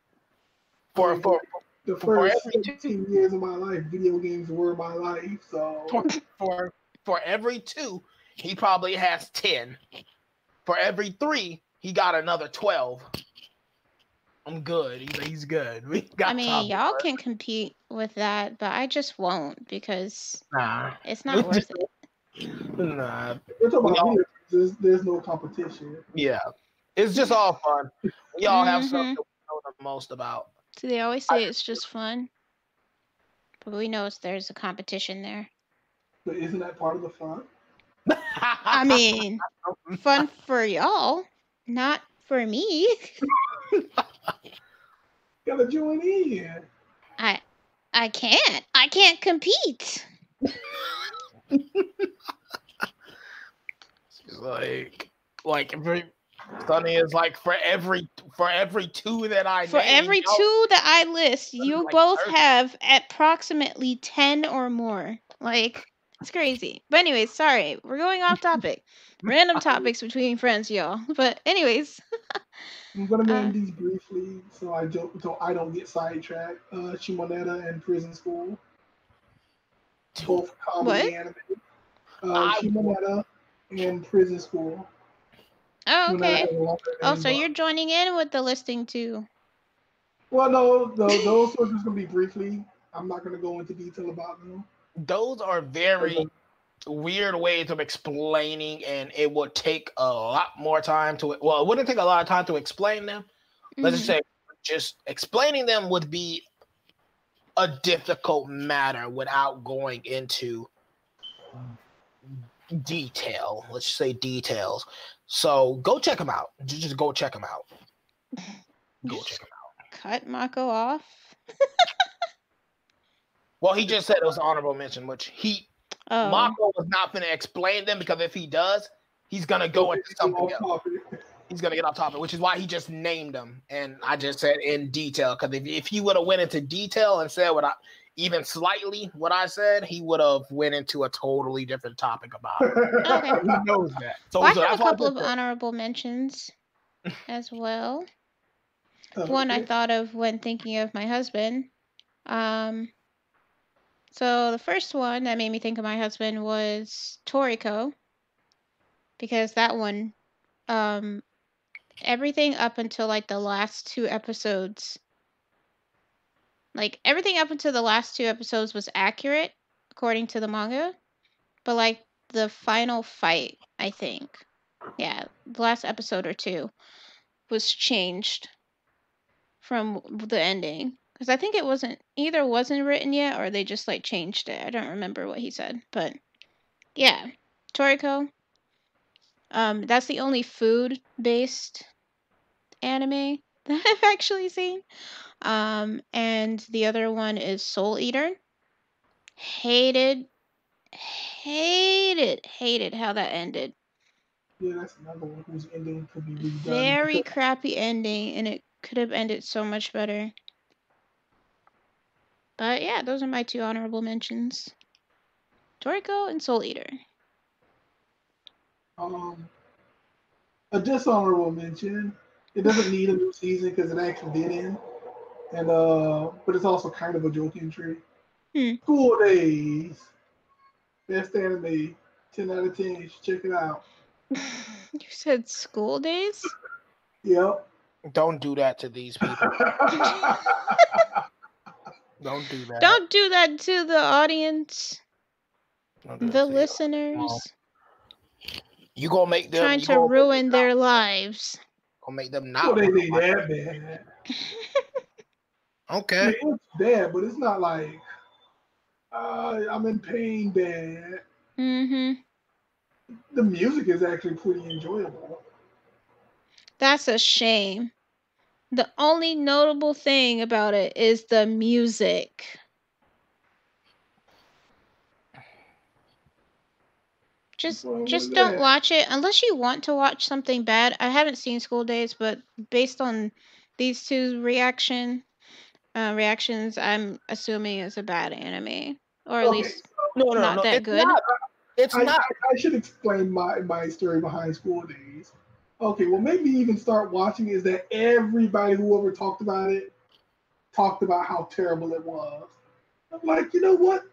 For for The For first every 17 years of my life, video games were my life. So for for for every two, he probably has ten. For every three, he got another twelve. I'm good. He's he's good. We got I mean, y'all of can compete with that, but I just won't because. Nah, it's not worth it. Nah. we're talking about all- There's, there's no competition. Yeah, it's just all fun. We all have Mhm. something we know the most about. See, they always say it's just fun, but we know there's a competition there. But isn't that part of the fun? I mean, fun for y'all, not for me. Gotta join in. I I can't. I can't compete. It's like like every Sunny is like for every for every two that I For name, every y'all- two that I list, you like both 30. have approximately 10 or more. Like, it's crazy. But, anyways, sorry. We're going off topic. Random topics between friends, y'all. But, anyways, I'm gonna name Uh, these briefly so I don't so I don't get sidetracked. Uh, Shimoneta and Prison School, both comedy anime. Uh, I- Shimoneta and Prison School. oh, okay. has a longer Oh, so you're joining in with the listing too. Well, no, those, those are just gonna be briefly. I'm not gonna go into detail about them. those are very weird ways of explaining and it would take a lot more time to well it wouldn't take a lot of time to explain them let's just Mhm. say just explaining them would be a difficult matter without going into detail. Let's just say details. So go check them out. Ju- just go check them out. Go check them out. Cut Mako off. well he just said it was an honorable mention which he Oh, Mako was not going to explain them because if he does, he's going to go into something Off else. Topic. He's going to get off topic, which is why he just named them. And I just said in detail because if, if he would have went into detail and said what I, even slightly what I said, he would have went into a totally different topic about it. Okay. He knows that. So, Well, I have a couple of honorable mentions as well. Uh, One I thought of when thinking of my husband. Um, so the first one that made me think of my husband was Toriko, because that one, um, everything up until like the last two episodes, like everything up until the last two episodes was accurate according to the manga, but like the final fight, I think, yeah, the last episode or two was changed from the ending because I think it wasn't either wasn't written yet or they just like changed it. I don't remember what he said, but yeah, Toriko. Um, that's the only food based anime that I've actually seen. Um, and the other one is Soul Eater. Hated, hated, hated how that ended. Yeah, that's another one whose ending could be redone. Very crappy ending, and it could have ended so much better. But yeah, those are my two honorable mentions. Toriko and Soul Eater. Um, a dishonorable mention. It doesn't need a new season because it actually did end, and uh, but it's also kind of a joke entry. Hmm. School Days, best anime, ten out of ten. You should check it out. you said school days? Yep. Don't do that to these people. Don't do that. Don't do that to the audience, Don't do that the to listeners, You gonna make them trying you to gonna- ruin their lives. Gonna make them School not. Days ain't that bad. I Okay. mean, it's bad, but it's not like uh, I'm in pain bad. Mm-hmm. The music is actually pretty enjoyable. That's a shame. The only notable thing about it is the music. Just just don't that? watch it unless you want to watch something bad. I haven't seen School Days, but based on these two reaction uh, reactions, I'm assuming it's a bad anime, or at Okay, least No, no, Not no. that it's good? Not, it's I, not. I, I should explain my, my story behind School Days. Okay, well, maybe even start watching is that everybody who ever talked about it talked about how terrible it was. I'm like, you know what?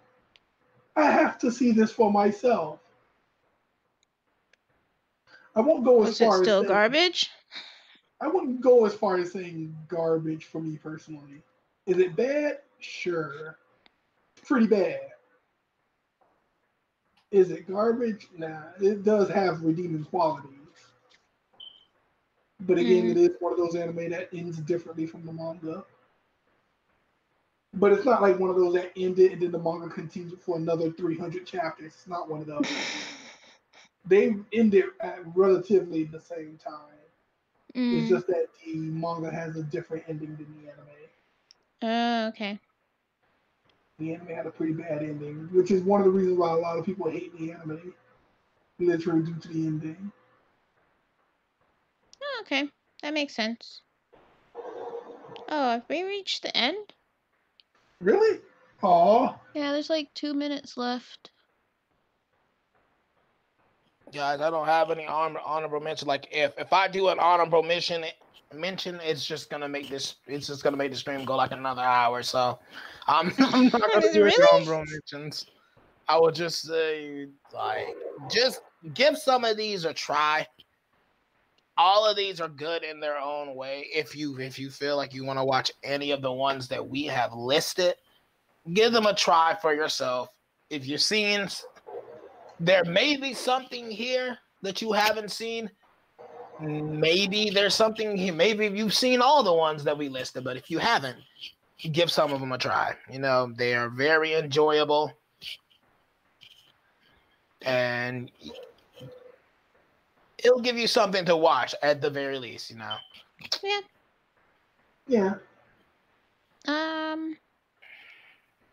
I have to see this for myself. I won't go as was it far still as saying, garbage? I wouldn't go as far as saying garbage for me personally. Is it bad? Sure. Pretty bad. Is it garbage? Nah, it does have redeeming qualities. But again, Mhm. it is one of those anime that ends differently from the manga. But it's not like one of those that ended and then the manga continued for another 300 chapters. It's not one of those. they ended at relatively the same time. It's Mm. just that the manga has a different ending than the anime. Oh, okay. The anime had a pretty bad ending, which is one of the reasons why a lot of people hate the anime. Literally due to the ending. Oh, okay. That makes sense. Oh, have we reached the end? Really? Aw. Yeah, there's like two minutes left. Guys, I don't have any honor, honorable mention. Like if if I do an honorable mention mention, it's just gonna make this it's just gonna make the stream go like another hour. So I'm, I'm not gonna do Really? honorable mentions. I would just say like just give some of these a try. All of these are good in their own way. If you if you feel like you want to watch any of the ones that we have listed, give them a try for yourself. If you're seeing there may be something here that you haven't seen. Maybe there's something here. Maybe you've seen all the ones that we listed, but if you haven't, give some of them a try. You know, they are very enjoyable. And it'll give you something to watch at the very least, you know. Yeah. Yeah. Um.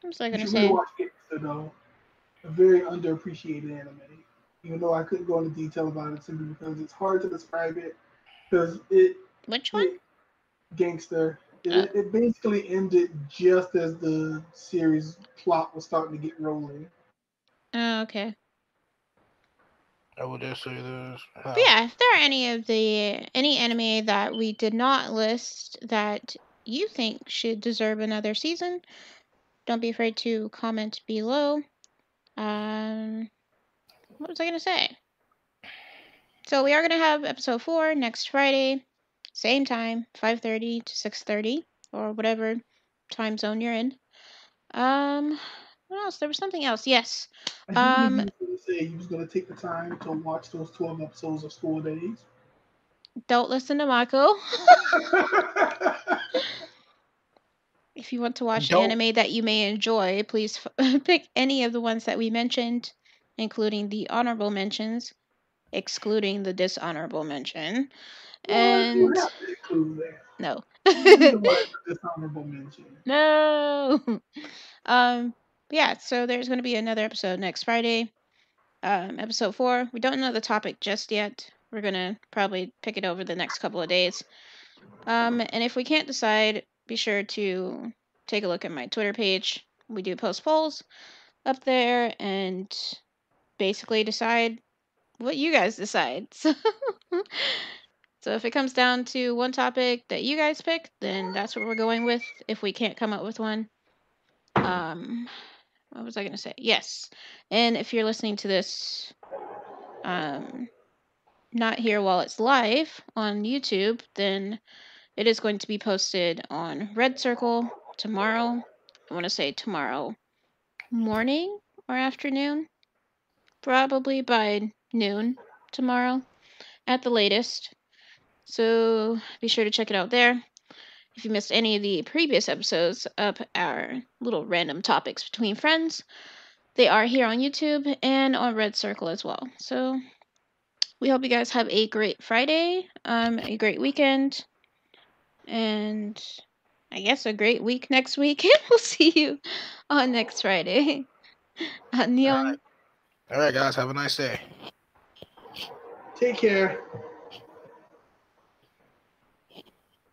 What was I You gonna should really say? watch Gangsta though. A very underappreciated anime. Even though I couldn't go into detail about it simply because it's hard to describe it. Because it, Which one? it Gangsta. It, uh. it basically ended just as the series plot was starting to get rolling. Oh, okay. I would just say this. But yeah, if there are any of the any anime that we did not list that you think should deserve another season, don't be afraid to comment below. Um, what was I gonna say? So we are gonna have episode four next Friday, same time, five thirty to six thirty, or whatever time zone you're in. Um, what else? There was something else. Yes. Um, gonna say he was going to take the time to watch those 12 episodes of School Days. Don't listen to Mako. If you want to watch Don't- anime that you may enjoy, please f- pick any of the ones that we mentioned, including the honorable mentions, excluding the dishonorable mention. Well, And have to include that. no. You need to watch the dishonorable mention. no. Um yeah, so there's going to be another episode next Friday. Um episode 4. We don't know the topic just yet. We're going to probably pick it over the next couple of days. Um and if we can't decide, be sure to take a look at my Twitter page. We do post polls up there and basically decide what you guys decide. So So if it comes down to one topic that you guys pick, then that's what we're going with. If we can't come up with one, um, what was I gonna say? Yes, and if you're listening to this, um, not here while it's live on YouTube, then it is going to be posted on Red Circle tomorrow. I want to say tomorrow morning or afternoon, probably by noon tomorrow at the latest. So be sure to check it out there. If you missed any of the previous episodes of our little random topics between friends, they are here on YouTube and on Red Circle as well. So we hope you guys have a great Friday, um, a great weekend, and I guess a great week next week. And we'll see you on next Friday. Annyeong. All right, guys. Have a nice day. Take care.